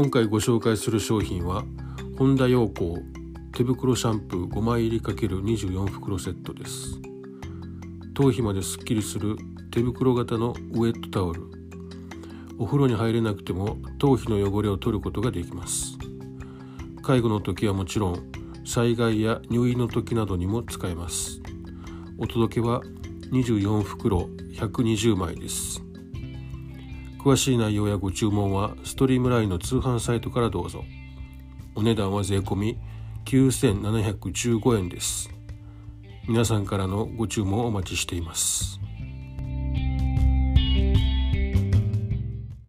今回ご紹介する商品は本田陽光手袋シャンプー5枚入り ×24 袋セットです。頭皮まですっきりする手袋型のウェットタオル。お風呂に入れなくても頭皮の汚れを取ることができます。介護の時はもちろん災害や入院の時などにも使えます。お届けは24袋120枚です。詳しい内容やご注文はストリームラインの通販サイトからどうぞ。お値段は税込9715円です。皆さんからのご注文をお待ちしています。